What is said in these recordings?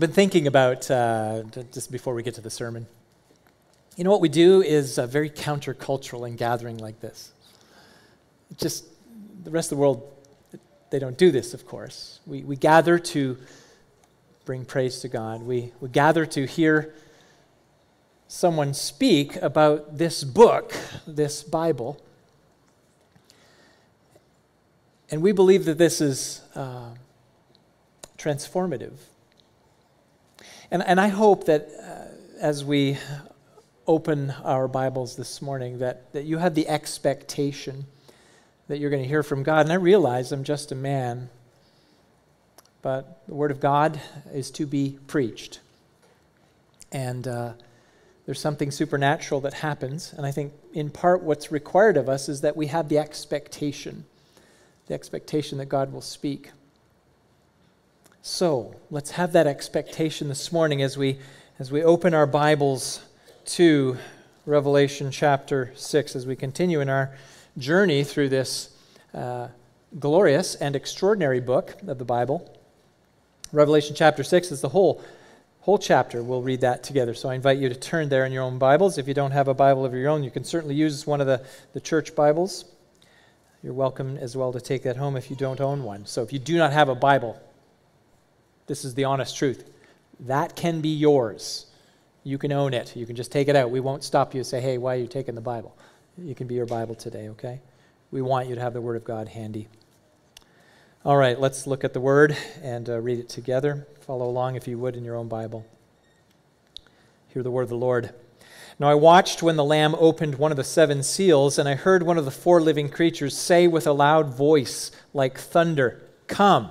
I've been thinking about, uh, just before we get to the sermon, you know what we do is uh, very countercultural in gathering like this. Just the rest of the world, they don't do this, of course. We, we gather to bring praise to God. We, we gather to hear someone speak about this book, this Bible. And we believe that this is uh, transformative. And, and I hope that uh, as we open our Bibles this morning, that, that you have the expectation that you're going to hear from God. And I realize I'm just a man, but the Word of God is to be preached. And uh, there's something supernatural that happens. And I think, in part, what's required of us is that we have the expectation the expectation that God will speak. So, let's have that expectation this morning as we, as we open our Bibles to Revelation chapter 6, as we continue in our journey through this uh, glorious and extraordinary book of the Bible. Revelation chapter 6 is the whole, whole chapter. We'll read that together. So I invite you to turn there in your own Bibles. If you don't have a Bible of your own, you can certainly use one of the, the church Bibles. You're welcome as well to take that home if you don't own one. So if you do not have a Bible, this is the honest truth. That can be yours. You can own it. You can just take it out. We won't stop you and say, hey, why are you taking the Bible? You can be your Bible today, okay? We want you to have the Word of God handy. All right, let's look at the Word and uh, read it together. Follow along, if you would, in your own Bible. Hear the Word of the Lord. Now I watched when the Lamb opened one of the seven seals, and I heard one of the four living creatures say with a loud voice, like thunder, Come.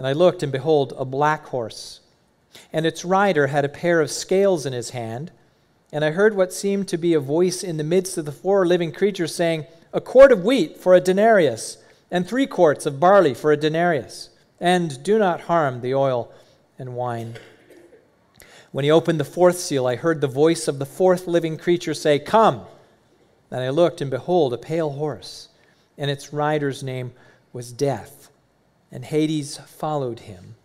And I looked, and behold, a black horse. And its rider had a pair of scales in his hand. And I heard what seemed to be a voice in the midst of the four living creatures saying, A quart of wheat for a denarius, and three quarts of barley for a denarius. And do not harm the oil and wine. When he opened the fourth seal, I heard the voice of the fourth living creature say, Come! And I looked, and behold, a pale horse, and its rider's name was Death, and Hades followed him.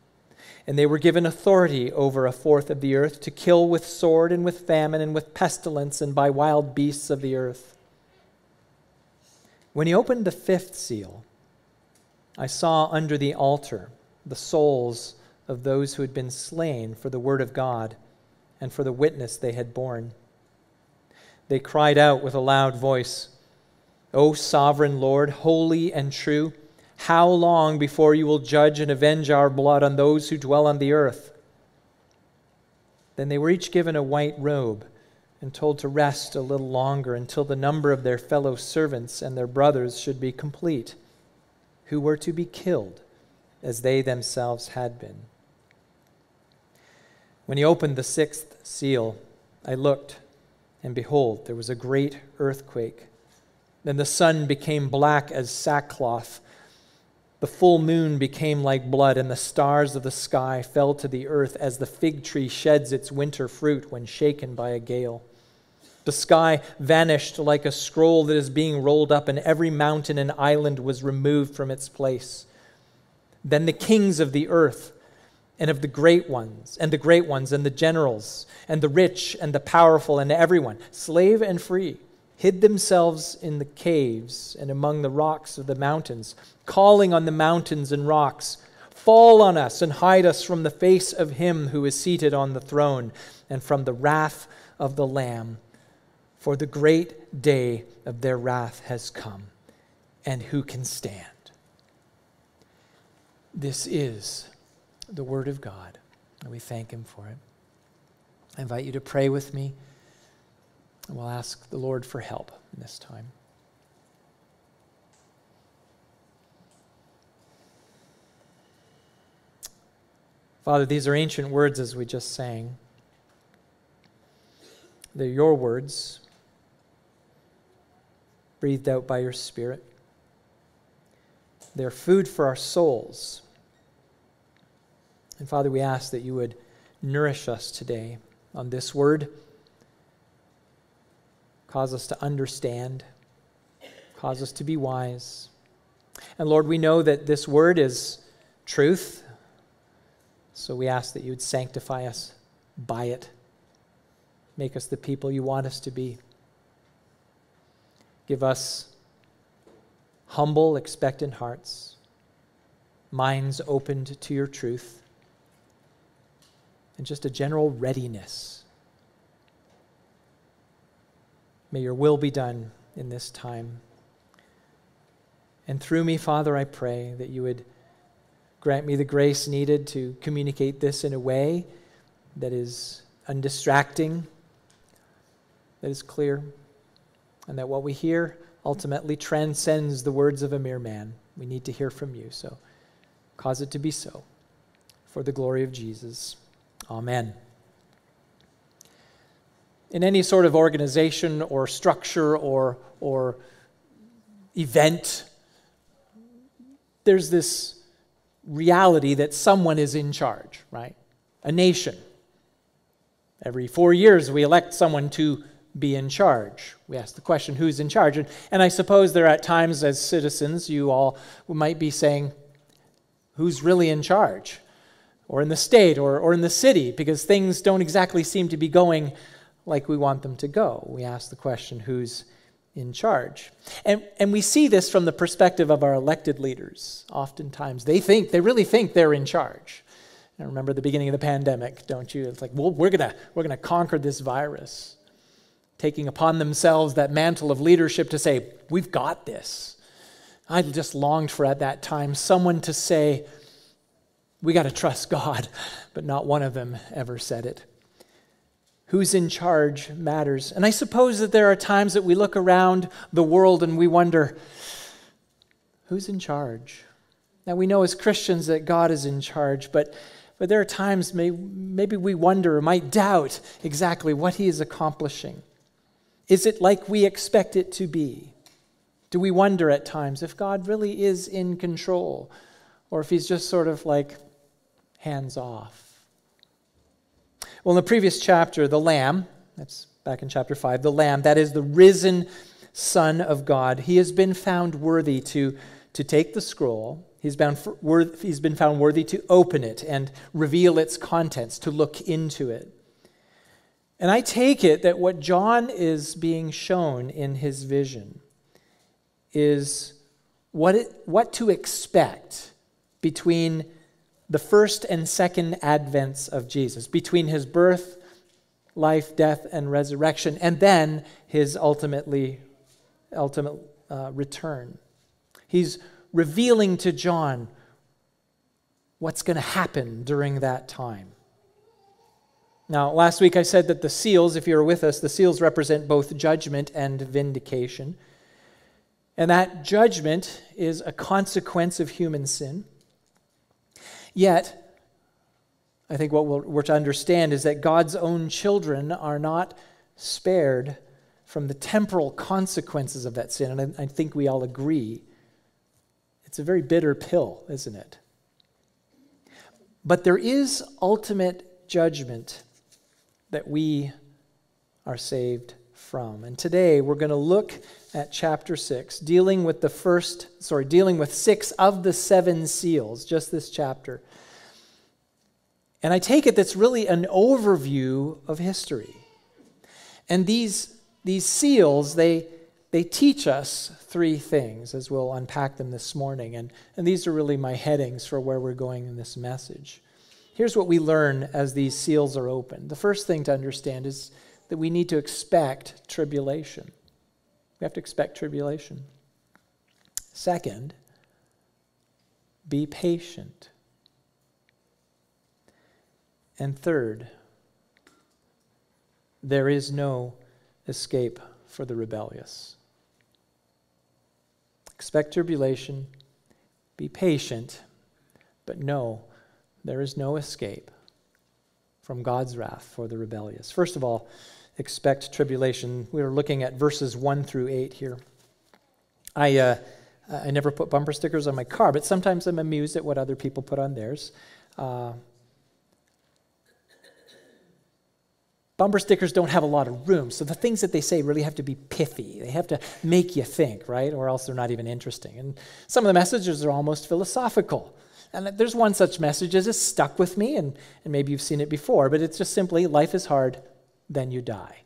And they were given authority over a fourth of the earth to kill with sword, and with famine, and with pestilence, and by wild beasts of the earth. When he opened the fifth seal, I saw under the altar the souls of those who had been slain for the word of God and for the witness they had borne. They cried out with a loud voice, O sovereign Lord, holy and true, how long before you will judge and avenge our blood on those who dwell on the earth? Then they were each given a white robe and told to rest a little longer until the number of their fellow servants and their brothers should be complete, who were to be killed as they themselves had been. When he opened the sixth seal, I looked, and behold, there was a great earthquake. Then the sun became black as sackcloth. The full moon became like blood, and the stars of the sky fell to the earth as the fig tree sheds its winter fruit when shaken by a gale. The sky vanished like a scroll that is being rolled up, and every mountain and island was removed from its place. Then the kings of the earth, and of the great ones, and the great ones, and the generals, and the rich, and the powerful, and everyone, slave and free, hid themselves in the caves and among the rocks of the mountains, calling on the mountains and rocks, Fall on us and hide us from the face of him who is seated on the throne, and from the wrath of the Lamb. For the great day of their wrath has come, and who can stand? This is the Word of God, and we thank Him for it. I invite you to pray with me, and we'll ask the Lord for help in this time. Father, these are ancient words as we just sang. They're your words, breathed out by your Spirit. They're food for our souls. And Father, we ask that you would nourish us today on this word, cause us to understand, cause us to be wise. And Lord, we know that this word is truth, so we ask that you would sanctify us by it. Make us the people you want us to be. Give us humble, expectant hearts, minds opened to your truth, and just a general readiness. May your will be done in this time. And through me, Father, I pray that you would grant me the grace needed to communicate this in a way that is undistracting, that is clear, and that what we hear ultimately transcends the words of a mere man. We need to hear from you, so cause it to be so. For the glory of Jesus. Amen. In any sort of organization or structure or, or event, there's this reality that someone is in charge, right? A nation. Every four years, we elect someone to be in charge. We ask the question, who's in charge? And, and I suppose there are at times, as citizens, you all might be saying, who's really in charge? Or in the state or, or in the city, because things don't exactly seem to be going like we want them to go. We ask the question, who's in charge? And, and we see this from the perspective of our elected leaders. Oftentimes, they think, they really think they're in charge. I remember the beginning of the pandemic, don't you? It's like, well, we're going we're going to conquer this virus taking upon themselves that mantle of leadership to say, We've got this. I just longed for at that time someone to say, We got to trust God, but not one of them ever said it. Who's in charge matters. And I suppose that there are times that we look around the world and we wonder, Who's in charge? Now, we know as Christians that God is in charge, but, but there are times may, maybe we wonder or might doubt exactly what He is accomplishing. Is it like we expect it to be? Do we wonder at times if God really is in control or if he's just sort of like hands off? Well, in the previous chapter, the Lamb, that's back in chapter 5, the Lamb, that is the risen Son of God, he has been found worthy to, to take the scroll. He's been, he's been found worthy to open it and reveal its contents, to look into it. And I take it that what John is being shown in his vision is what, it, what to expect between the first and second advents of Jesus, between his birth, life, death, and resurrection, and then his ultimately ultimate uh, return. He's revealing to John what's going to happen during that time. Now, last week I said that the seals, if you were with us, the seals represent both judgment and vindication. And that judgment is a consequence of human sin. Yet, I think what we're to understand is that God's own children are not spared from the temporal consequences of that sin. And I think we all agree. It's a very bitter pill, isn't it? But there is ultimate judgment that we are saved from. And today we're going to look at chapter 6, dealing with the first, sorry, dealing with six of the seven seals, just this chapter. And I take it that's really an overview of history. And these, these seals, they, they teach us three things, as we'll unpack them this morning. And, and these are really my headings for where we're going in this message. Here's what we learn as these seals are opened. The first thing to understand is that we need to expect tribulation. We have to expect tribulation. Second, be patient. And third, there is no escape for the rebellious. Expect tribulation, be patient, but know there is no escape from God's wrath for the rebellious. First of all, expect tribulation. We are looking at verses 1 through 8 here. I, uh, I never put bumper stickers on my car, but sometimes I'm amused at what other people put on theirs. Uh, bumper stickers don't have a lot of room, so the things that they say really have to be pithy. They have to make you think, right? Or else they're not even interesting. And some of the messages are almost philosophical. And there's one such message that has stuck with me, and, and maybe you've seen it before, but it's just simply life is hard, then you die.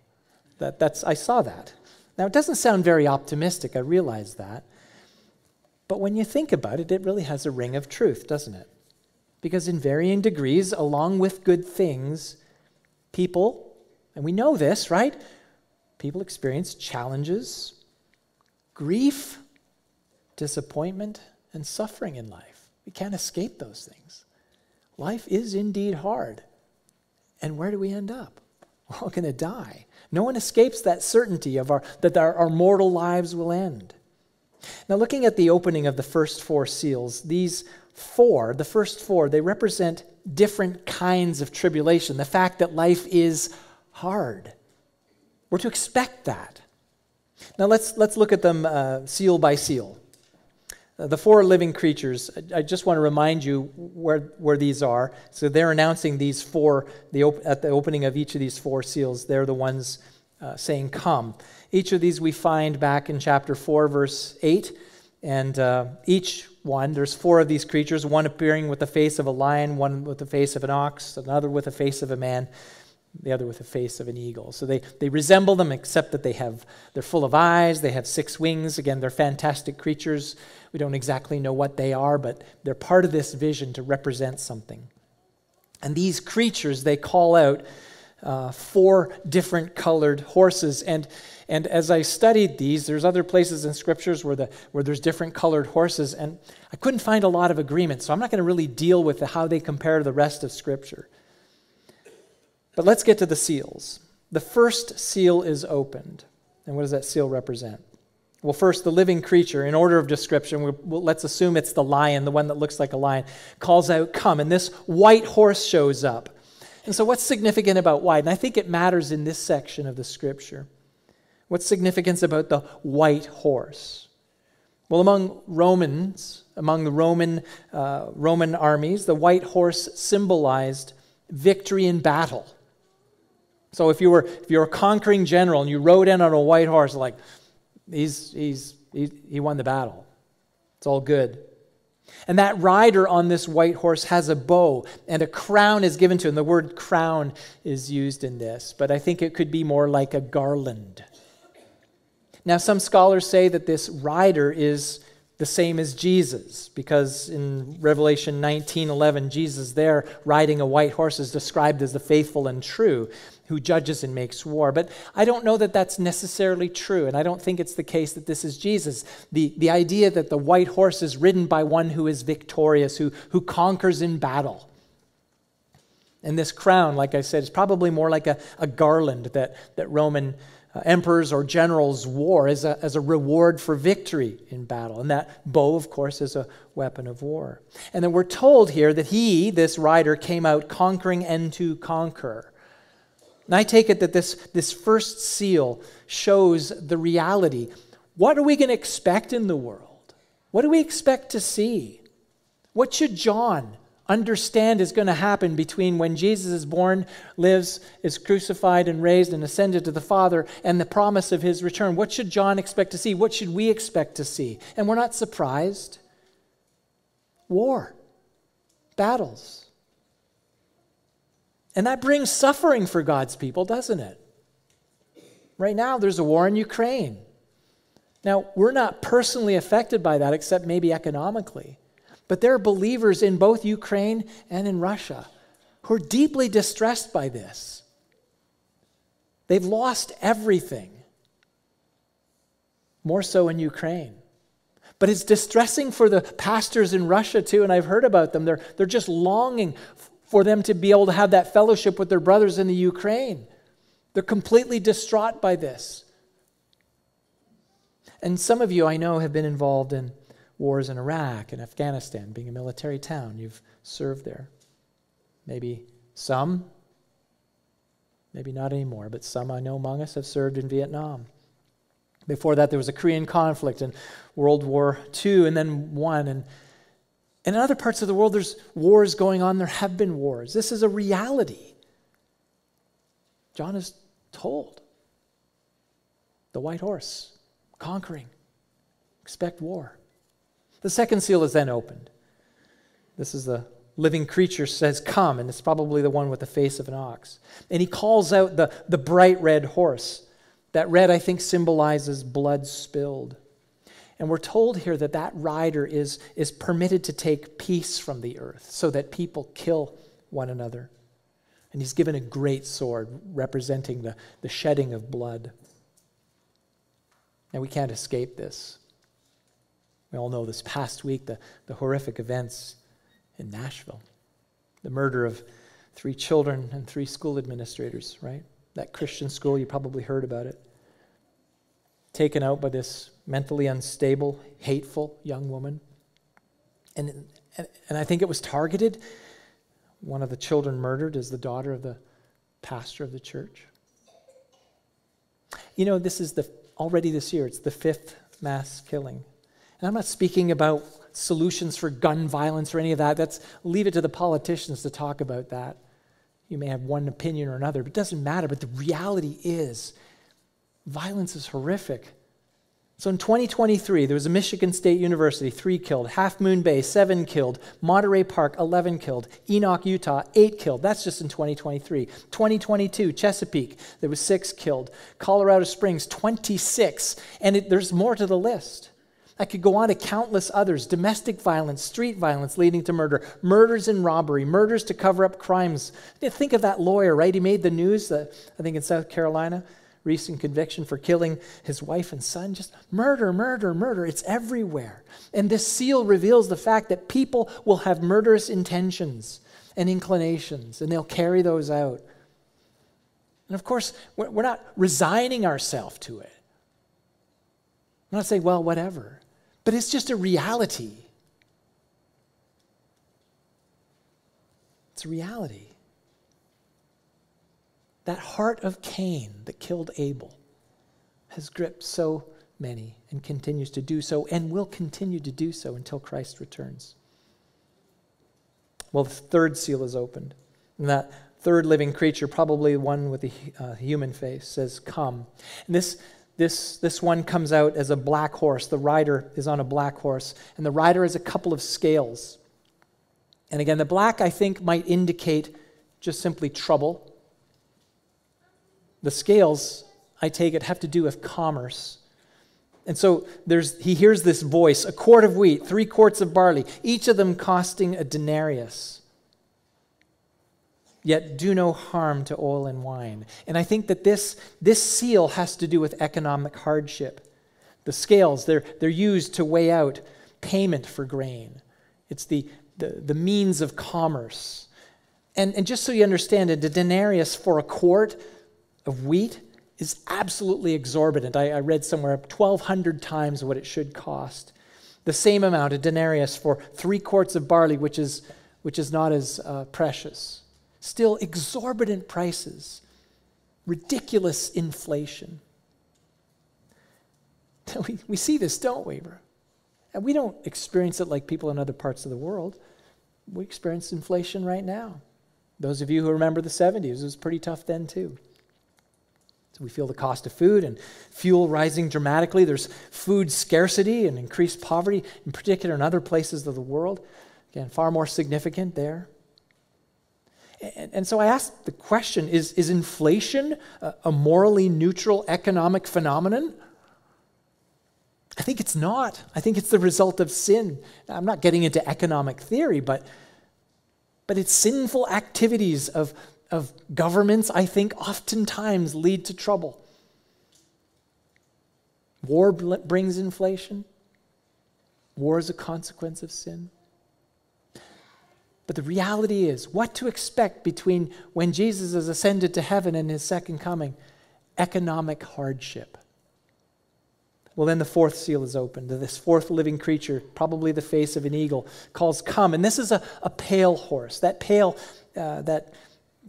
That, that's, I saw that. Now, it doesn't sound very optimistic, I realize that. But when you think about it, it really has a ring of truth, doesn't it? Because in varying degrees, along with good things, people, and we know this, right? People experience challenges, grief, disappointment, and suffering in life. We can't escape those things. Life is indeed hard. And where do we end up? We're all going to die. No one escapes that certainty of our, that our, our mortal lives will end. Now, looking at the opening of the first four seals, these four, the first four, they represent different kinds of tribulation. The fact that life is hard. We're to expect that. Now, let's, let's look at them uh, seal by seal. The four living creatures, I just want to remind you where, where these are. So they're announcing these four, the op- at the opening of each of these four seals, they're the ones uh, saying, Come. Each of these we find back in chapter 4, verse 8. And uh, each one, there's four of these creatures, one appearing with the face of a lion, one with the face of an ox, another with the face of a man the other with the face of an eagle. So they, they resemble them, except that they have, they're full of eyes, they have six wings. Again, they're fantastic creatures. We don't exactly know what they are, but they're part of this vision to represent something. And these creatures, they call out uh, four different colored horses. And, and as I studied these, there's other places in scriptures where, the, where there's different colored horses, and I couldn't find a lot of agreement. So I'm not going to really deal with the, how they compare to the rest of scripture. But let's get to the seals. The first seal is opened. And what does that seal represent? Well, first, the living creature, in order of description, we we'll, let's assume it's the lion, the one that looks like a lion, calls out, Come. And this white horse shows up. And so, what's significant about white? And I think it matters in this section of the scripture. What's significance about the white horse? Well, among Romans, among the Roman, uh, Roman armies, the white horse symbolized victory in battle. So if you were if you're a conquering general and you rode in on a white horse, like he's he's he, he won the battle. It's all good. And that rider on this white horse has a bow, and a crown is given to him. The word crown is used in this, but I think it could be more like a garland. Now, some scholars say that this rider is the same as Jesus, because in Revelation 19:11, Jesus there riding a white horse is described as the faithful and true, who judges and makes war. But I don't know that that's necessarily true, and I don't think it's the case that this is Jesus. The, the idea that the white horse is ridden by one who is victorious, who, who conquers in battle. And this crown, like I said, is probably more like a, a garland that, that Roman Uh, emperors or generals wore as a, as a reward for victory in battle. And that bow, of course, is a weapon of war. And then we're told here that he, this rider, came out conquering and to conquer. And I take it that this, this first seal shows the reality. What are we going to expect in the world? What do we expect to see? What should John understand is going to happen between when Jesus is born, lives, is crucified and raised and ascended to the Father, and the promise of his return. What should John expect to see? What should we expect to see? And we're not surprised. War, battles. And that brings suffering for God's people, doesn't it? Right now, there's a war in Ukraine. Now, we're not personally affected by that, except maybe economically. But there are believers in both Ukraine and in Russia who are deeply distressed by this. They've lost everything, more so in Ukraine. But it's distressing for the pastors in Russia too, and I've heard about them. They're, they're just longing for them to be able to have that fellowship with their brothers in the Ukraine. They're completely distraught by this. And some of you I know have been involved in wars in Iraq and Afghanistan, being a military town. You've served there. Maybe some, maybe not anymore, but some I know among us have served in Vietnam. Before that, there was a Korean conflict and World War II, and then one. And, and in other parts of the world, there's wars going on. There have been wars. This is a reality. John is told the white horse conquering. Expect war. The second seal is then opened. This is the living creature says, Come, and it's probably the one with the face of an ox. And he calls out the, the bright red horse. That red, I think, symbolizes blood spilled. And we're told here that that rider is, is permitted to take peace from the earth so that people kill one another. And he's given a great sword representing the, the shedding of blood. And we can't escape this. We all know this past week the, the horrific events in Nashville the murder of three children and three school administrators, right? That Christian school, you probably heard about it taken out by this mentally unstable, hateful young woman. And, and, and I think it was targeted. One of the children murdered is the daughter of the pastor of the church. You know, this is the already this year, it's the fifth mass killing. And I'm not speaking about solutions for gun violence or any of that. That's leave it to the politicians to talk about that. You may have one opinion or another, but it doesn't matter. But the reality is Violence is horrific. So in 2023, there was a Michigan State University, three killed, Half Moon Bay, seven killed, Monterey Park, 11 killed, Enoch, Utah, eight killed. That's just in 2023. 2022, Chesapeake, there was six killed, Colorado Springs, 26, and it, there's more to the list. I could go on to countless others domestic violence, street violence leading to murder, murders and robbery, murders to cover up crimes. Think of that lawyer, right? He made the news, uh, I think in South Carolina recent conviction for killing his wife and son. Just murder, murder, murder. It's everywhere. And this seal reveals the fact that people will have murderous intentions and inclinations, and they'll carry those out. And of course, we're not resigning ourselves to it. I'm not saying, well, whatever. But it's just a reality. It's a reality. That heart of Cain that killed Abel has gripped so many and continues to do so and will continue to do so until Christ returns. Well, the third seal is opened. And that third living creature, probably one with a uh, human face, says, Come. And this, this, this one comes out as a black horse. The rider is on a black horse, and the rider has a couple of scales. And again, the black, I think, might indicate just simply trouble the scales, I take it, have to do with commerce. And so there's, he hears this voice a quart of wheat, three quarts of barley, each of them costing a denarius. Yet do no harm to oil and wine. And I think that this, this seal has to do with economic hardship. The scales, they're, they're used to weigh out payment for grain, it's the, the, the means of commerce. And, and just so you understand a denarius for a quart of wheat is absolutely exorbitant. I, I read somewhere 1,200 times what it should cost. The same amount, a denarius, for three quarts of barley, which is, which is not as uh, precious. Still exorbitant prices, ridiculous inflation. We, we see this, don't we? And we don't experience it like people in other parts of the world. We experience inflation right now. Those of you who remember the 70s, it was pretty tough then too. So we feel the cost of food and fuel rising dramatically. There's food scarcity and increased poverty, in particular in other places of the world. Again, far more significant there. And, and so I ask the question is, is inflation a, a morally neutral economic phenomenon? I think it's not. I think it's the result of sin. I'm not getting into economic theory, but, but it's sinful activities of of governments, I think, oftentimes lead to trouble. War brings inflation. War is a consequence of sin. But the reality is, what to expect between when Jesus is ascended to heaven and his second coming? Economic hardship. Well, then the fourth seal is opened. This fourth living creature, probably the face of an eagle, calls, Come. And this is a, a pale horse. That pale uh, that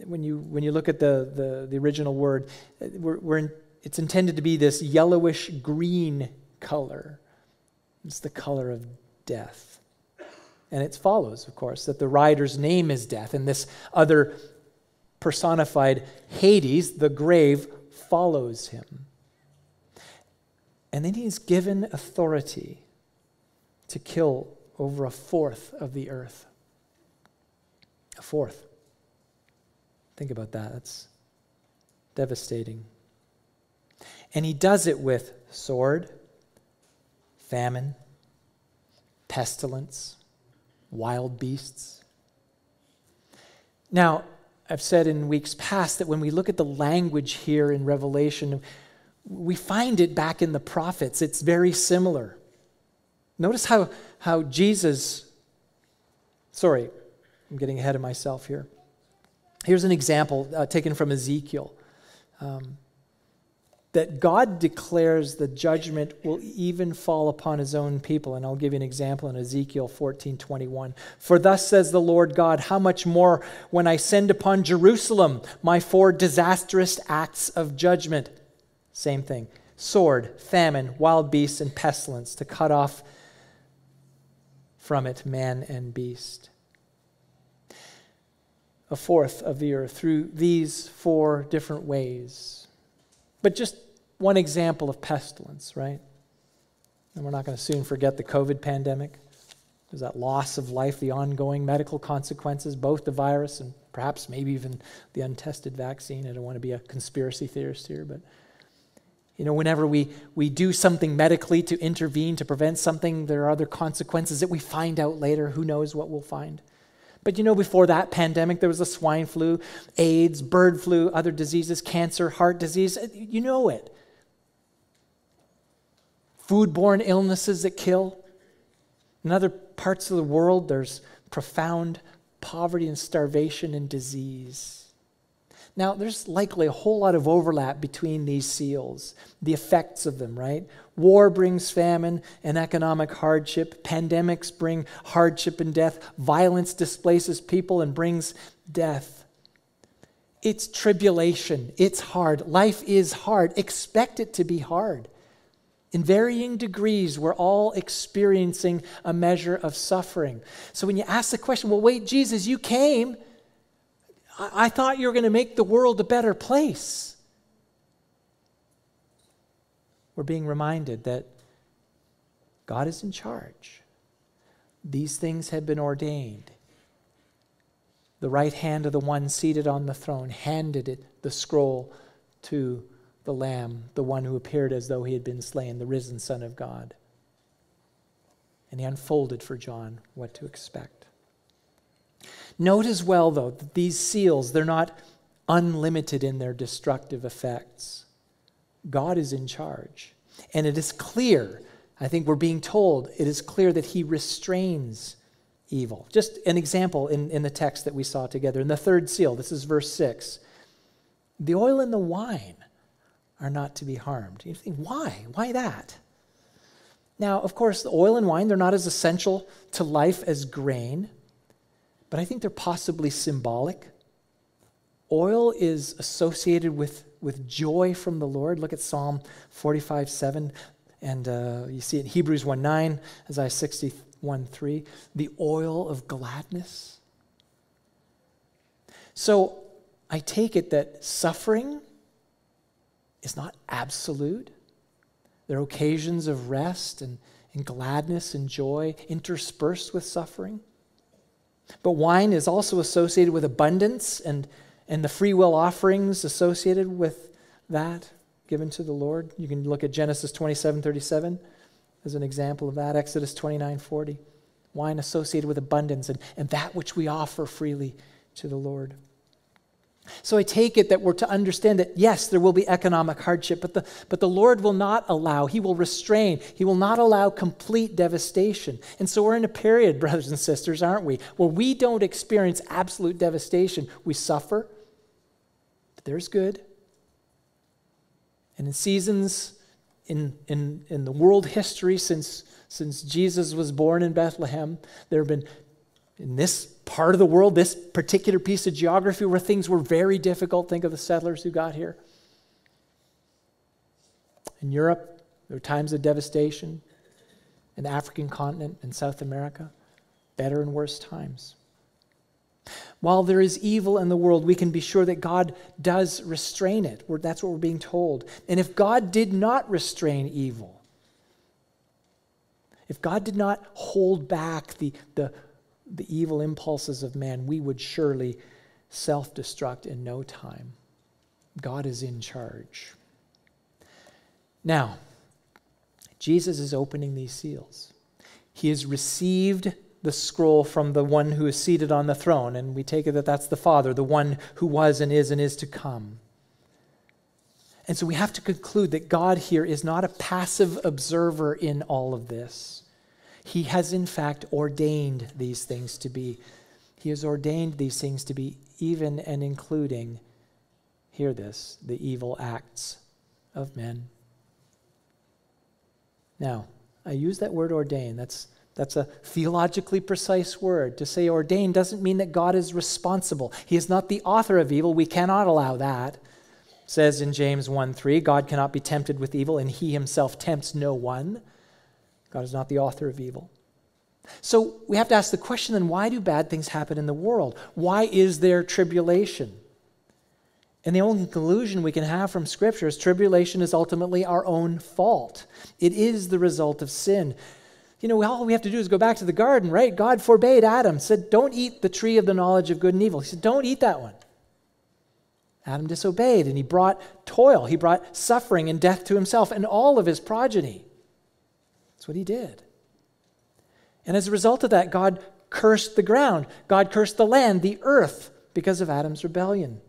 when you, when you look at the, the, the original word, we're, we're in, it's intended to be this yellowish green color. It's the color of death. And it follows, of course, that the rider's name is death, and this other personified Hades, the grave, follows him. And then he's given authority to kill over a fourth of the earth. A fourth. Think about that. That's devastating. And he does it with sword, famine, pestilence, wild beasts. Now, I've said in weeks past that when we look at the language here in Revelation, we find it back in the prophets. It's very similar. Notice how, how Jesus, sorry, I'm getting ahead of myself here. Here's an example uh, taken from Ezekiel. Um, that God declares the judgment will even fall upon his own people. And I'll give you an example in Ezekiel 14 21. For thus says the Lord God, how much more when I send upon Jerusalem my four disastrous acts of judgment? Same thing sword, famine, wild beasts, and pestilence to cut off from it man and beast. A fourth of the earth through these four different ways but just one example of pestilence, right? And we're not going to soon forget the COVID pandemic. There's that loss of life, the ongoing medical consequences, both the virus and perhaps maybe even the untested vaccine. I don't want to be a conspiracy theorist here, but you know, whenever we, we do something medically to intervene to prevent something, there are other consequences that we find out later. Who knows what we'll find? But you know, before that pandemic, there was a swine flu, AIDS, bird flu, other diseases, cancer, heart disease. You know it. Foodborne illnesses that kill. In other parts of the world, there's profound poverty and starvation and disease. Now, there's likely a whole lot of overlap between these seals, the effects of them, right? War brings famine and economic hardship. Pandemics bring hardship and death. Violence displaces people and brings death. It's tribulation. It's hard. Life is hard. Expect it to be hard. In varying degrees, we're all experiencing a measure of suffering. So when you ask the question, well, wait, Jesus, you came I, I thought you were going to make the world a better place. We're being reminded that God is in charge. These things have been ordained. The right hand of the one seated on the throne handed it, the scroll to the Lamb, the one who appeared as though he had been slain, the risen Son of God. And he unfolded for John what to expect. Note as well, though, that these seals, they're not unlimited in their destructive effects. God is in charge. And it is clear, I think we're being told, it is clear that He restrains evil. Just an example in, in the text that we saw together. In the third seal, this is verse 6. The oil and the wine are not to be harmed. You think, why? Why that? Now, of course, the oil and wine, they're not as essential to life as grain but I think they're possibly symbolic. Oil is associated with, with joy from the Lord. Look at Psalm 45 7, and uh, you see it in Hebrews 1 9, Isaiah 61 3. The oil of gladness. So I take it that suffering is not absolute. There are occasions of rest and, and gladness and joy interspersed with suffering. But wine is also associated with abundance and, and the free will offerings associated with that given to the Lord. You can look at Genesis 27 37 as an example of that, Exodus 29 40. Wine associated with abundance and, and that which we offer freely to the Lord. So I take it that we're to understand that yes, there will be economic hardship, but the, but the Lord will not allow, He will restrain, He will not allow complete devastation. And so we're in a period, brothers and sisters, aren't we, where we don't experience absolute devastation. We suffer, but there's good. And in seasons in, in, in the world history since, since Jesus was born in Bethlehem, there have been, in this part of the world, this particular piece of geography where things were very difficult. Think of the settlers who got here. In Europe, there were times of devastation. In the African continent and South America, better and worse times. While there is evil in the world, we can be sure that God does restrain it. That's what we're being told. And if God did not restrain evil, if God did not hold back the, the, the evil impulses of man, we would surely self destruct in no time. God is in charge. Now, Jesus is opening these seals. He has received the scroll from the one who is seated on the throne, and we take it that that's the Father, the one who was and is and is to come. And so we have to conclude that God here is not a passive observer in all of this. He has, in fact, ordained these things to be. He has ordained these things to be, even and including, hear this, the evil acts of men. Now, I use that word ordain. That's, that's a theologically precise word. To say ordain doesn't mean that God is responsible. He is not the author of evil. We cannot allow that. It says in James 1 3, God cannot be tempted with evil, and he himself tempts no one. God is not the author of evil. So we have to ask the question then why do bad things happen in the world? Why is there tribulation? And the only conclusion we can have from Scripture is tribulation is ultimately our own fault. It is the result of sin. You know, all we have to do is go back to the garden, right? God forbade Adam, said, Don't eat the tree of the knowledge of good and evil. He said, Don't eat that one. Adam disobeyed, and he brought toil, he brought suffering and death to himself and all of his progeny. That's what he did. And as a result of that, God cursed the ground, God cursed the land, the earth, because of Adam's rebellion.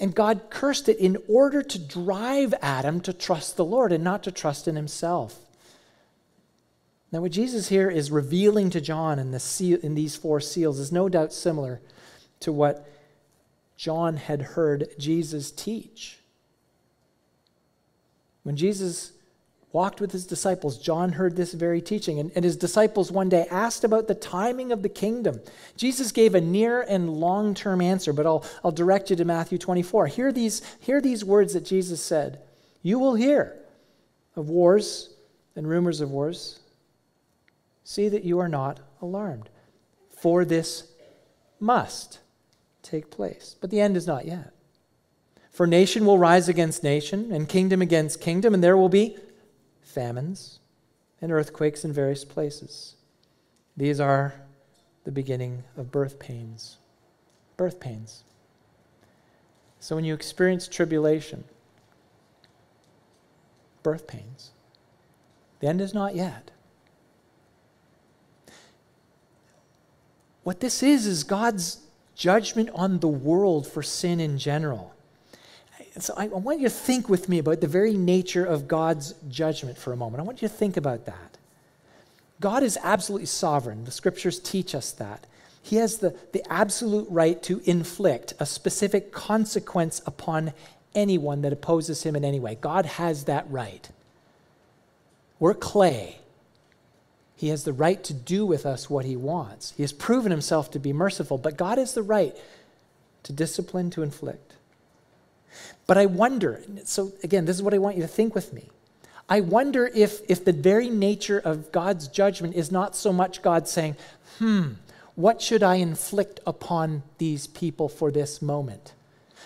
And God cursed it in order to drive Adam to trust the Lord and not to trust in himself. Now, what Jesus here is revealing to John in, the seal, in these four seals is no doubt similar to what John had heard Jesus teach. When Jesus walked with his disciples, John heard this very teaching. And, and, his disciples one day asked about the timing of the kingdom. Jesus gave a near and long term answer, but I'll, I'll direct you to Matthew 24. Hear these, hear these words that Jesus said You will hear of wars and rumors of wars. See that you are not alarmed, for this must take place. But the end is not yet. For nation will rise against nation, and kingdom against kingdom, and there will be famines, and earthquakes in various places. These are the beginning of birth pains. Birth pains. So when you experience tribulation, birth pains, the end is not yet. What this is, is God's judgment on the world for sin in general so I, I want you to think with me about the very nature of God's judgment for a moment. I want you to think about that. God is absolutely sovereign. The scriptures teach us that. He has the, the absolute right to inflict a specific consequence upon anyone that opposes him in any way. God has that right. We're clay. He has the right to do with us what he wants. He has proven himself to be merciful, but God has the right to discipline, to inflict. But I wonder, so again, this is what I want you to think with me. I wonder if, if the very nature of God's judgment is not so much God saying, hmm, what should I inflict upon these people for this moment?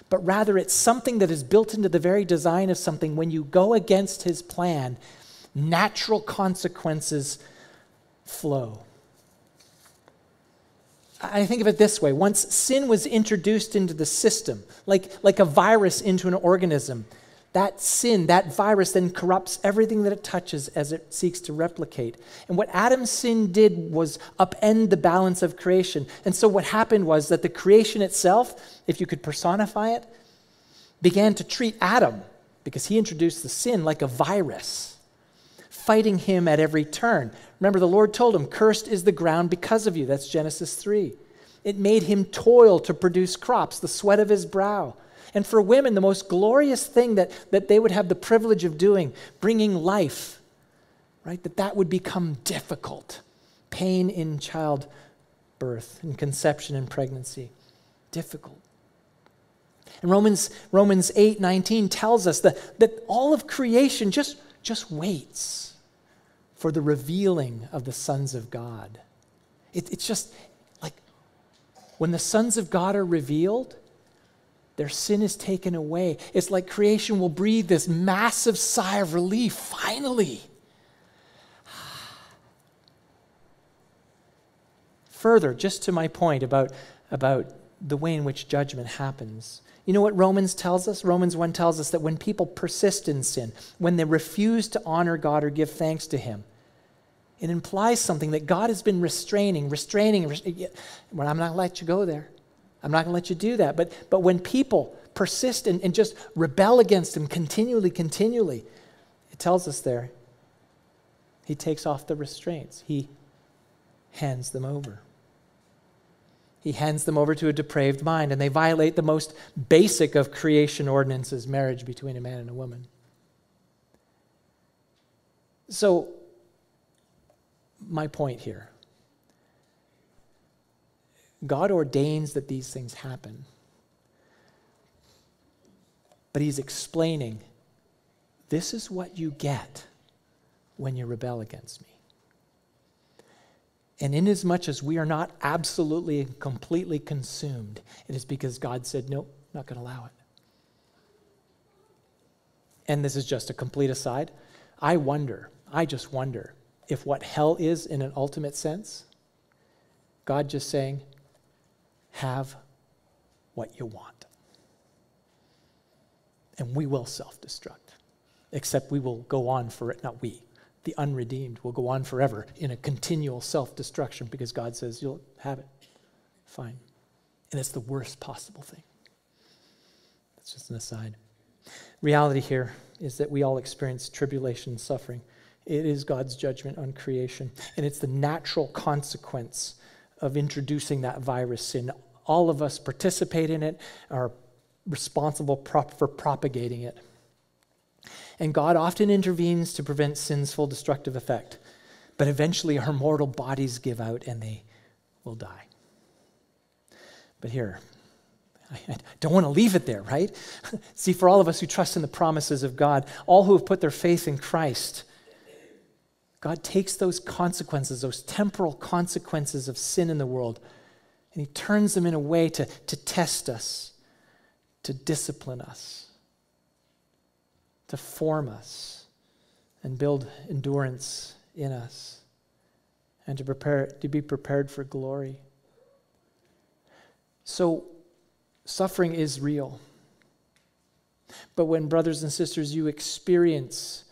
But rather, it's something that is built into the very design of something. When you go against his plan, natural consequences flow. I think of it this way once sin was introduced into the system, like, like a virus into an organism, that sin, that virus, then corrupts everything that it touches as it seeks to replicate. And what Adam's sin did was upend the balance of creation. And so what happened was that the creation itself, if you could personify it, began to treat Adam, because he introduced the sin, like a virus, fighting him at every turn. Remember, the Lord told him, Cursed is the ground because of you. That's Genesis 3. It made him toil to produce crops, the sweat of his brow. And for women, the most glorious thing that, that they would have the privilege of doing, bringing life, right? That that would become difficult. Pain in childbirth, and conception and pregnancy. Difficult. And Romans, Romans 8 19 tells us that, that all of creation just, just waits for the revealing of the sons of God. It, it's just like when the sons of God are revealed, their sin is taken away. It's like creation will breathe this massive sigh of relief, finally. Further, just to my point about, about the way in which judgment happens. You know what Romans tells us? Romans 1 tells us that when people persist in sin, when they refuse to honor God or give thanks to Him, it implies something that God has been restraining, restraining. Well, I'm not going to let you go there. I'm not going to let you do that. But, but when people persist and, and just rebel against Him continually, continually, it tells us there, He takes off the restraints, He hands them over. He hands them over to a depraved mind, and they violate the most basic of creation ordinances marriage between a man and a woman. So, my point here God ordains that these things happen, but He's explaining this is what you get when you rebel against me. And inasmuch as we are not absolutely and completely consumed, it is because God said, Nope, not going to allow it. And this is just a complete aside. I wonder, I just wonder if what hell is in an ultimate sense, God just saying, have what you want. And we will self destruct, except we will go on for it, not we, the unredeemed will go on forever in a continual self destruction because God says, You'll have it. Fine. And it's the worst possible thing. That's just an aside. Reality here is that we all experience tribulation and suffering. It is God's judgment on creation, and it's the natural consequence of introducing that virus sin. All of us participate in it, are responsible for propagating it. And God often intervenes to prevent sin's full destructive effect. But eventually, our mortal bodies give out and they will die. But here, I don't want to leave it there, right? See, for all of us who trust in the promises of God, all who have put their faith in Christ, God takes those consequences, those temporal consequences of sin in the world, and He turns them in a way to, to test us, to discipline us to form us and build endurance in us and to prepare to be prepared for glory. So suffering is real. But when brothers and sisters you experience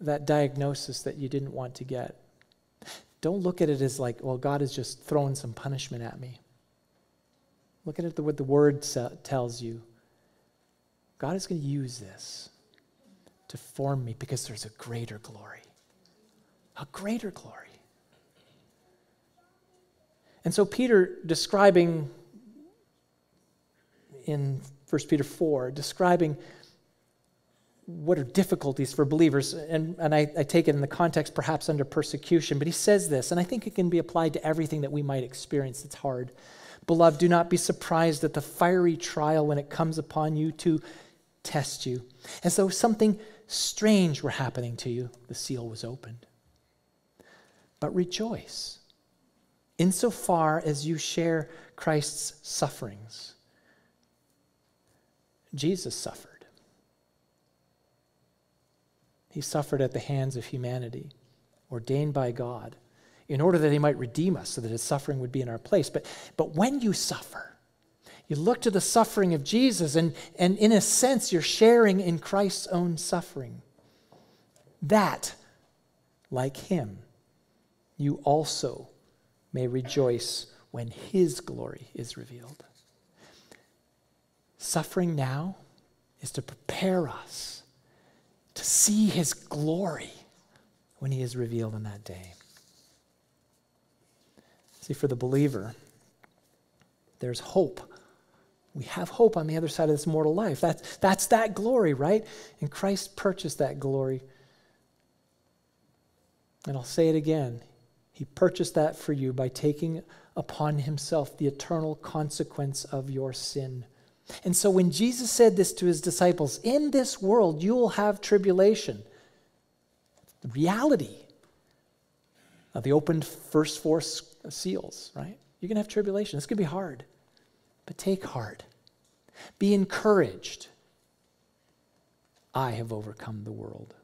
that diagnosis that you didn't want to get, don't look at it as like, well, God is just throwing some punishment at me. Look at it what the word tells you. God is going to use this to form me because there's a greater glory. A greater glory. And so, Peter, describing in 1 Peter 4, describing what are difficulties for believers, and, and I, I take it in the context perhaps under persecution, but he says this, and I think it can be applied to everything that we might experience that's hard. Beloved, do not be surprised at the fiery trial when it comes upon you to test you, as though something strange were happening to you, the seal was opened. But rejoice insofar as you share Christ's sufferings. Jesus suffered. He suffered at the hands of humanity, ordained by God, in order that he might redeem us so that his suffering would be in our place. But, but when you suffer, you look to the suffering of Jesus, and, and in a sense, you're sharing in Christ's own suffering. That, like him, you also may rejoice when his glory is revealed. Suffering now is to prepare us to see his glory when he is revealed in that day. See, for the believer, there's hope we have hope on the other side of this mortal life. That's, that's that glory, right? And Christ purchased that glory. And I'll say it again He purchased that for you by taking upon himself the eternal consequence of your sin. And so when Jesus said this to his disciples, in this world you'll have tribulation, the reality of the opened first four seals, right? You're going to have tribulation. It's going to be hard. But take heart. Be encouraged. I have overcome the world.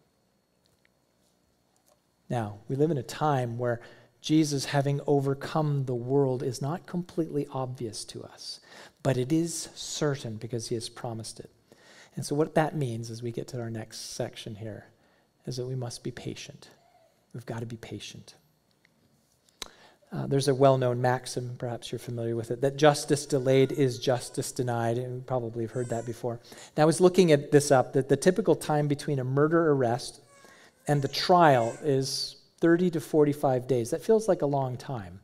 Now, we live in a time where Jesus having overcome the world is not completely obvious to us, but it is certain because he has promised it. And so, what that means as we get to our next section here is that we must be patient. We've got to be patient. Uh, there's a well known maxim, perhaps you're familiar with it, that justice delayed is justice denied. And you probably have heard that before. Now, I was looking at this up that the typical time between a murder arrest and the trial is 30 to 45 days. That feels like a long time.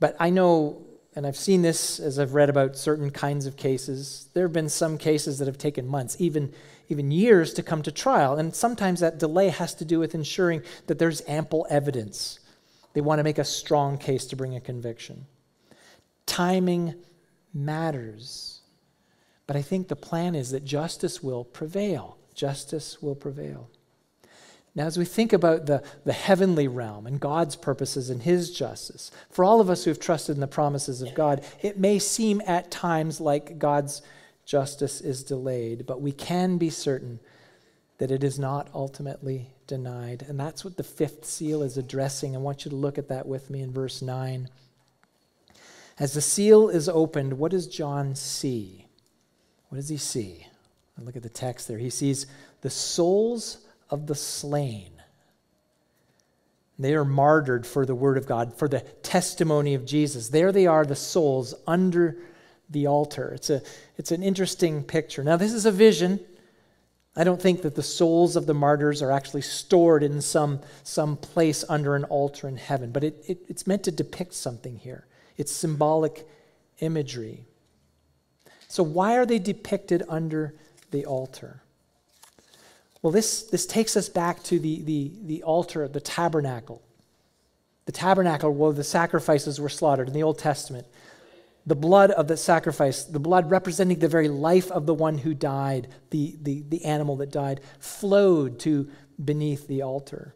But I know, and I've seen this as I've read about certain kinds of cases, there have been some cases that have taken months, even, even years to come to trial. And sometimes that delay has to do with ensuring that there's ample evidence. They want to make a strong case to bring a conviction. Timing matters. But I think the plan is that justice will prevail. Justice will prevail. Now, as we think about the, the heavenly realm and God's purposes and His justice, for all of us who have trusted in the promises of God, it may seem at times like God's justice is delayed, but we can be certain that it is not ultimately denied. And that's what the fifth seal is addressing. I want you to look at that with me in verse 9. As the seal is opened, what does John see? What does he see? Look at the text there. He sees the souls of the slain. They are martyred for the word of God, for the testimony of Jesus. There they are, the souls under the altar. It's, a, it's an interesting picture. Now, this is a vision. I don't think that the souls of the martyrs are actually stored in some, some place under an altar in heaven, but it, it, it's meant to depict something here. It's symbolic imagery. So, why are they depicted under the altar? Well, this, this takes us back to the, the, the altar, the tabernacle. The tabernacle where the sacrifices were slaughtered in the Old Testament. The blood of the sacrifice, the blood representing the very life of the one who died, the, the, the animal that died, flowed to beneath the altar.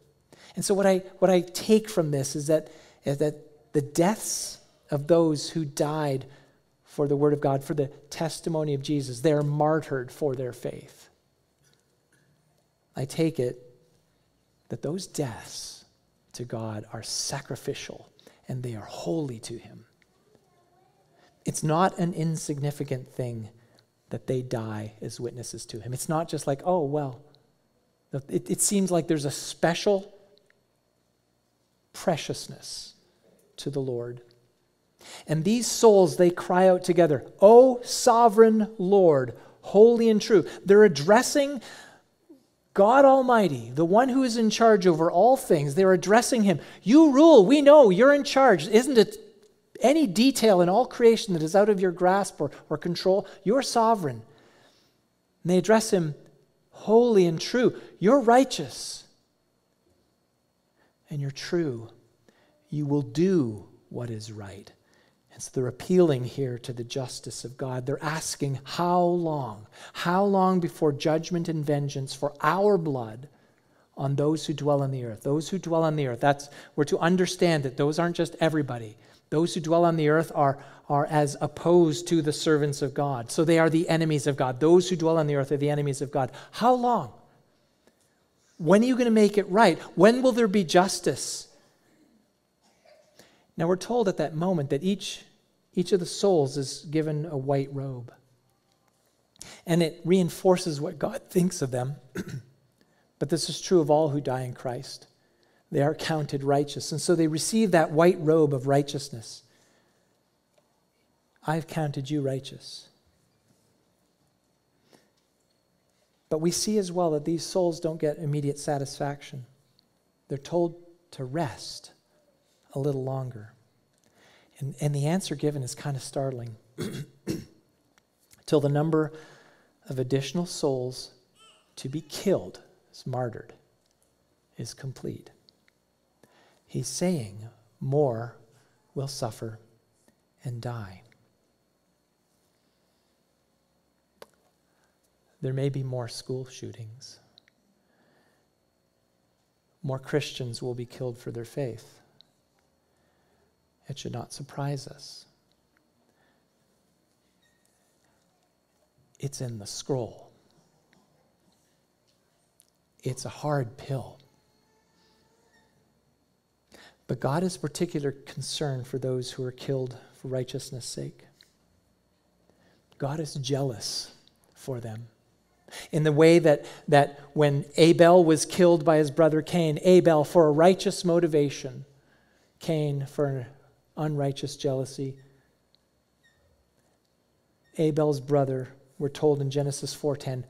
And so, what I, what I take from this is that, is that the deaths of those who died for the word of God, for the testimony of Jesus, they're martyred for their faith. I take it that those deaths to God are sacrificial and they are holy to Him. It's not an insignificant thing that they die as witnesses to Him. It's not just like, oh, well, it, it seems like there's a special preciousness to the Lord. And these souls, they cry out together, O sovereign Lord, holy and true. They're addressing God Almighty, the one who is in charge over all things, they're addressing him. You rule. We know you're in charge. Isn't it any detail in all creation that is out of your grasp or, or control? You're sovereign. And they address him holy and true. You're righteous. And you're true. You will do what is right. And so they're appealing here to the justice of God. They're asking, how long? How long before judgment and vengeance for our blood on those who dwell on the earth? Those who dwell on the earth. That's we're to understand that those aren't just everybody. Those who dwell on the earth are, are as opposed to the servants of God. So they are the enemies of God. Those who dwell on the earth are the enemies of God. How long? When are you going to make it right? When will there be justice? Now we're told at that moment that each each of the souls is given a white robe. And it reinforces what God thinks of them. but this is true of all who die in Christ. They are counted righteous. And so they receive that white robe of righteousness. I've counted you righteous. But we see as well that these souls don't get immediate satisfaction. They're told to rest a little longer. And, and the answer given is kind of startling. Till the number of additional souls to be killed, is martyred, is complete. He's saying more will suffer and die. There may be more school shootings. More Christians will be killed for their faith. It should not surprise us. It's in the scroll. It's a hard pill. But God is particular concern for those who are killed for righteousness' sake. God is jealous for them. In the way that, that when Abel was killed by his brother Cain, Abel for a righteous motivation, Cain for an unrighteous jealousy. Abel's brother, we're told in Genesis 4:10,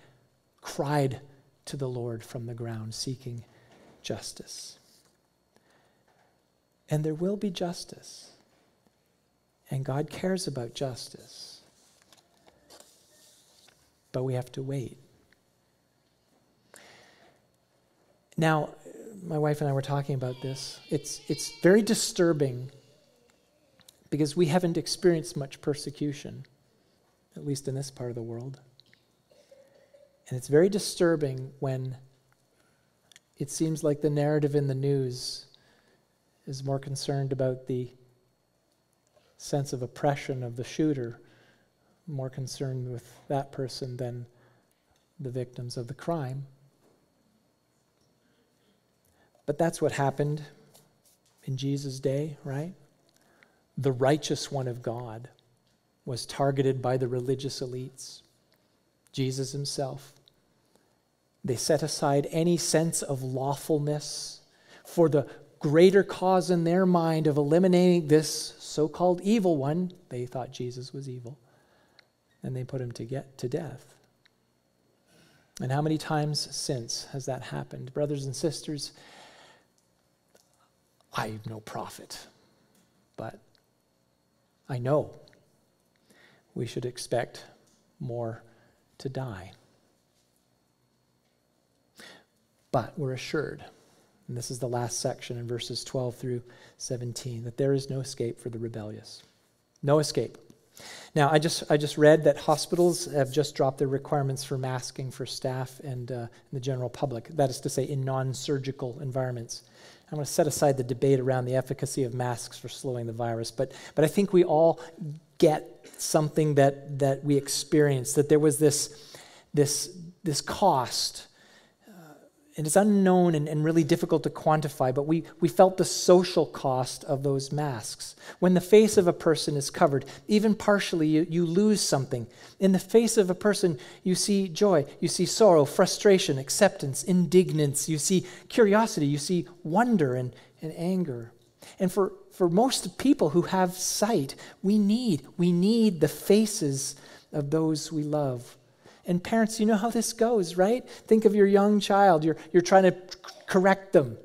cried to the Lord from the ground seeking justice. And there will be justice. And God cares about justice. But we have to wait. Now, my wife and I were talking about this. It's, it's very disturbing because we haven't experienced much persecution, at least in this part of the world. And it's very disturbing when it seems like the narrative in the news is more concerned about the sense of oppression of the shooter, more concerned with that person than the victims of the crime. But that's what happened in Jesus' day, right? The righteous one of God was targeted by the religious elites, Jesus himself. They set aside any sense of lawfulness for the greater cause in their mind of eliminating this so called evil one. They thought Jesus was evil. And they put him to, get, to death. And how many times since has that happened? Brothers and sisters, I'm no prophet, but I know we should expect more to die. But we're assured, and this is the last section in verses 12 through 17, that there is no escape for the rebellious. No escape. Now, I just, I just read that hospitals have just dropped their requirements for masking for staff and, uh, the general public. That is to say, in non surgical environments. I'm going to set aside the debate around the efficacy of masks for slowing the virus, but, but I think we all get something that, that we experienced, that there was this, this, this cost and it's unknown and, and, really difficult to quantify, but we, we felt the social cost of those masks. When the face of a person is covered, even partially, you, you lose something. In the face of a person, you see joy, you see sorrow, frustration, acceptance, indignance, you see curiosity, you see wonder and, and anger. And for, for most people who have sight, we need, we need the faces of those we love and parents, you know how this goes, right? Think of your young child. You're, you're trying to correct them,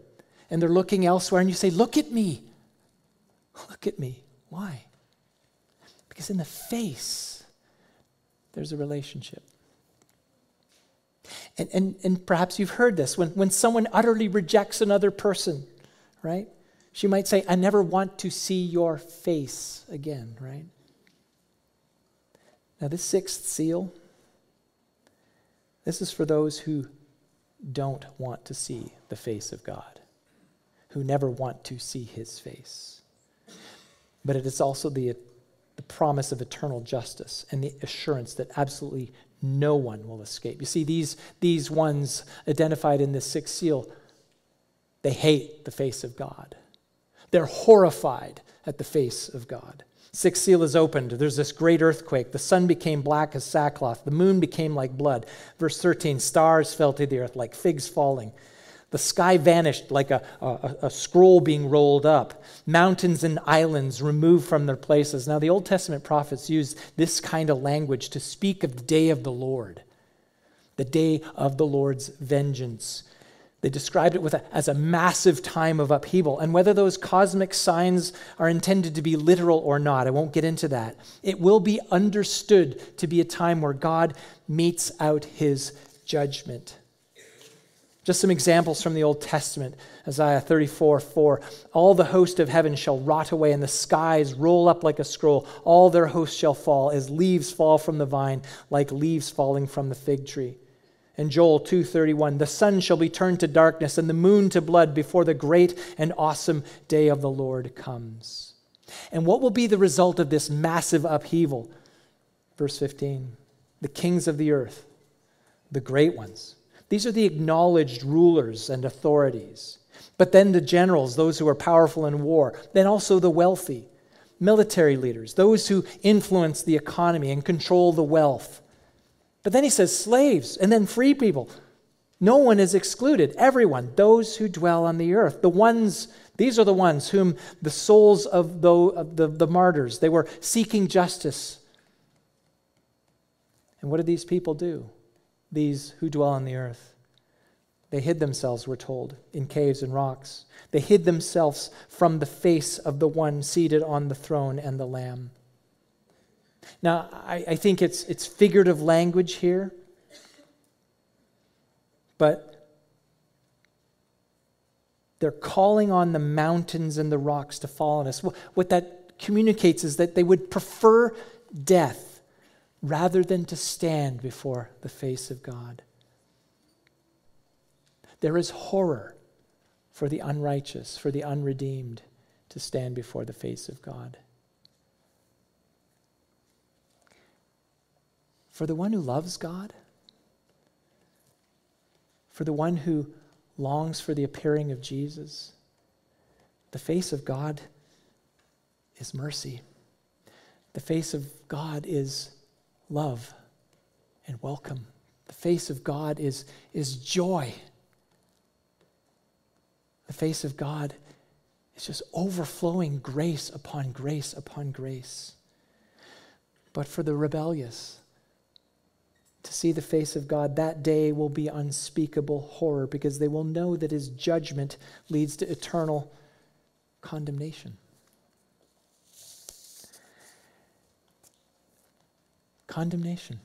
and they're looking elsewhere, and you say, Look at me. Look at me. Why? Because in the face, there's a relationship. And, and, and perhaps you've heard this when, when someone utterly rejects another person, right? She might say, I never want to see your face again, right? Now, this sixth seal, this is for those who don't want to see the face of God, who never want to see his face. But it is also the, the promise of eternal justice and the assurance that absolutely no one will escape. You see, these, these ones identified in this sixth seal, they hate the face of God. They're horrified at the face of God. Sixth seal is opened. There's this great earthquake. The sun became black as sackcloth. The moon became like blood. Verse 13 stars fell to the earth like figs falling. The sky vanished like a, a, a, scroll being rolled up. Mountains and islands removed from their places. Now, the Old Testament prophets use this kind of language to speak of the day of the Lord, the day of the Lord's vengeance. They described it a, as a massive time of upheaval. And whether those cosmic signs are intended to be literal or not, I won't get into that. It will be understood to be a time where God metes out his judgment. Just some examples from the Old Testament Isaiah 34 4. All the host of heaven shall rot away, and the skies roll up like a scroll. All their hosts shall fall, as leaves fall from the vine, like leaves falling from the fig tree. And Joel 2:31 The sun shall be turned to darkness and the moon to blood before the great and awesome day of the Lord comes. And what will be the result of this massive upheaval? Verse 15. The kings of the earth, the great ones, these are the acknowledged rulers and authorities. But then the generals, those who are powerful in war, then also the wealthy, military leaders, those who influence the economy and control the wealth. But then he says slaves and then free people. No one is excluded. Everyone, those who dwell on the earth, the ones, these are the ones whom the souls of the, of the, the martyrs, they were seeking justice. And what did these people do? these who dwell on the earth. They hid themselves, we're told, in caves and rocks. They hid themselves from the face of the one seated on the throne and the Lamb. Now, I, I think it's, it's figurative language here, but they're calling on the mountains and the rocks to fall on us. What that communicates is that they would prefer death rather than to stand before the face of God. There is horror for the unrighteous, for the unredeemed to stand before the face of God. For the one who loves God, for the one who longs for the appearing of Jesus, the face of God is mercy. The face of God is love and welcome. The face of God is, is joy. The face of God is just overflowing grace upon grace upon grace. But for the rebellious, to see the face of God that day will be unspeakable horror because they will know that his judgment leads to eternal condemnation. condemnation.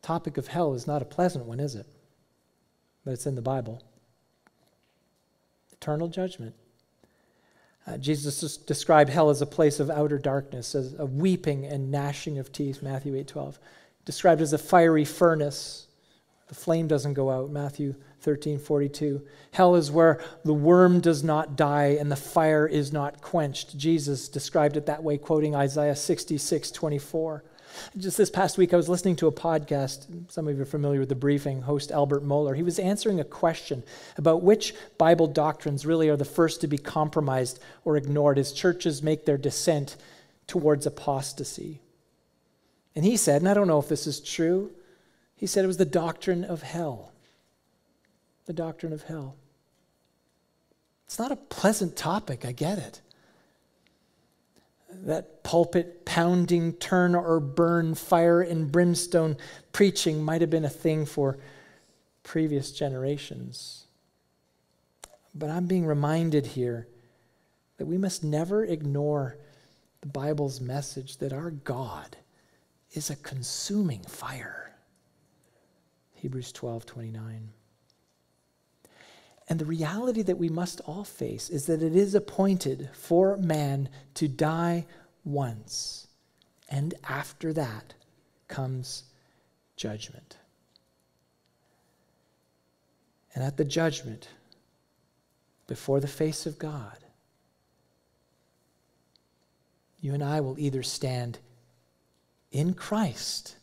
Topic of hell is not a pleasant one, is it? But it's in the Bible. Eternal judgment. Uh, Jesus described hell as a place of outer darkness, as a weeping and gnashing of teeth, Matthew 8:12. Described as a fiery furnace. The flame doesn't go out, Matthew 13 42. Hell is where the worm does not die and the fire is not quenched. Jesus described it that way, quoting Isaiah 66 24. Just this past week, I was listening to a podcast. Some of you are familiar with the briefing, host Albert Mohler. He was answering a question about which Bible doctrines really are the first to be compromised or ignored as churches make their descent towards apostasy. And he said, and I don't know if this is true, he said it was the doctrine of hell the doctrine of hell. It's not a pleasant topic, I get it. That pulpit pounding, turn or burn, fire and brimstone preaching might have been a thing for previous generations. But I'm being reminded here that we must never ignore the Bible's message that our God is a consuming fire. Hebrews 12 29. And the reality that we must all face is that it is appointed for man to die once. And after that comes judgment. And at the judgment, before the face of God, you and I will either stand in Christ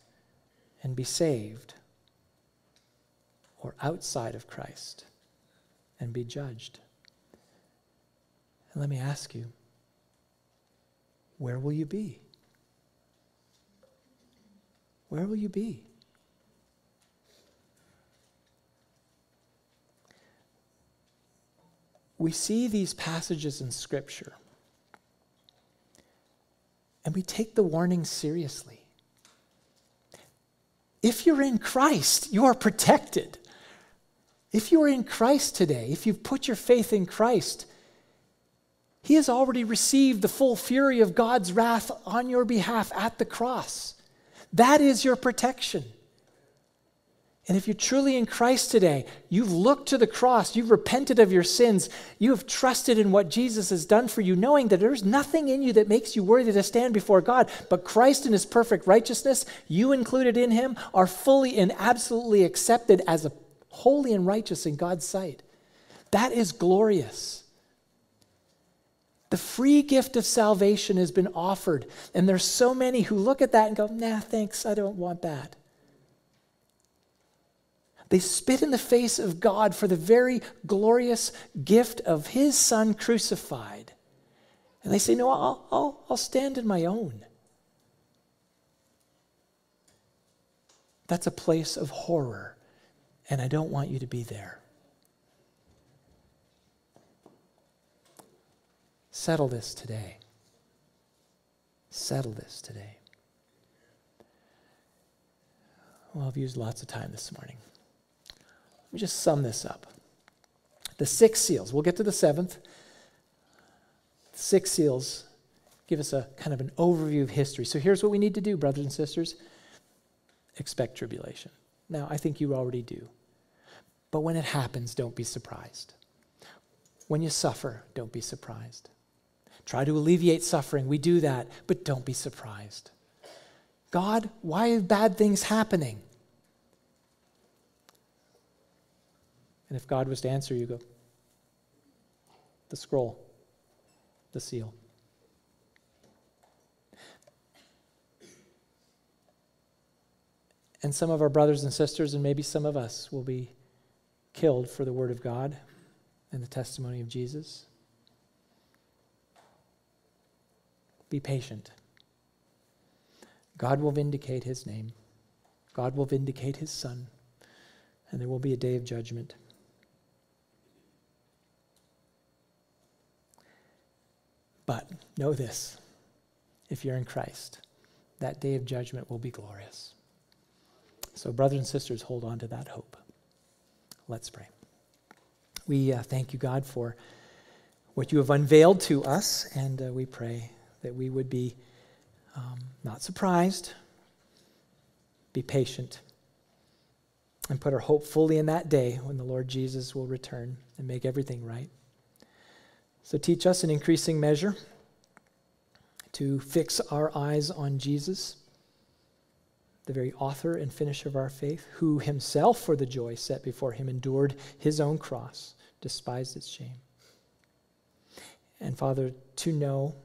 and be saved, or outside of Christ and be judged. And let me ask you, where will you be? Where will you be? We see these passages in Scripture and we take the warning seriously. If you're in Christ, you are protected. If you are in Christ today, if you've put your faith in Christ, He has already received the full fury of God's wrath on your behalf at the cross. That is your protection. And if you're truly in Christ today, you've looked to the cross, you've repented of your sins, you have trusted in what Jesus has done for you, knowing that there's nothing in you that makes you worthy to stand before God, but Christ in his perfect righteousness, you included in him, are fully and absolutely accepted as a holy and righteous in God's sight. That is glorious. The free gift of salvation has been offered, and there's so many who look at that and go, "Nah, thanks, I don't want that." They spit in the face of God for the very glorious gift of His Son crucified. And they say, No, I'll, I'll, I'll stand in my own. That's a place of horror, and I don't want you to be there. Settle this today. Settle this today. Well, I've used lots of time this morning. Let me just sum this up. The six seals, we'll get to the seventh. Six seals give us a kind of an overview of history. So here's what we need to do, brothers and sisters expect tribulation. Now, I think you already do. But when it happens, don't be surprised. When you suffer, don't be surprised. Try to alleviate suffering. We do that, but don't be surprised. God, why are bad things happening? And if God was to answer, you go, the scroll, the seal. And some of our brothers and sisters, and maybe some of us, will be killed for the word of God and the testimony of Jesus. Be patient. God will vindicate his name, God will vindicate his son, and there will be a day of judgment. But know this if you're in Christ, that day of judgment will be glorious. So, brothers and sisters, hold on to that hope. Let's pray. We uh, thank you, God, for what you have unveiled to us, and uh, we pray that we would be um, not surprised, be patient, and put our hope fully in that day when the Lord Jesus will return and make everything right. So teach us in increasing measure to fix our eyes on Jesus, the very author and finisher of our faith, who himself, for the joy set before him, endured his own cross, despised its shame. And Father, to know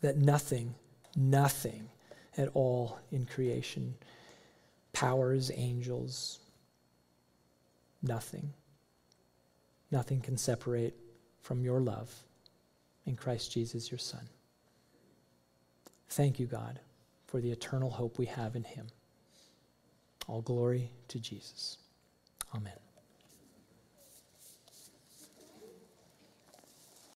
that nothing, nothing at all in creation, powers, angels, nothing, nothing can separate from your love in Christ Jesus, your Son. Thank you, God, for the eternal hope we have in Him. All glory to Jesus. Amen.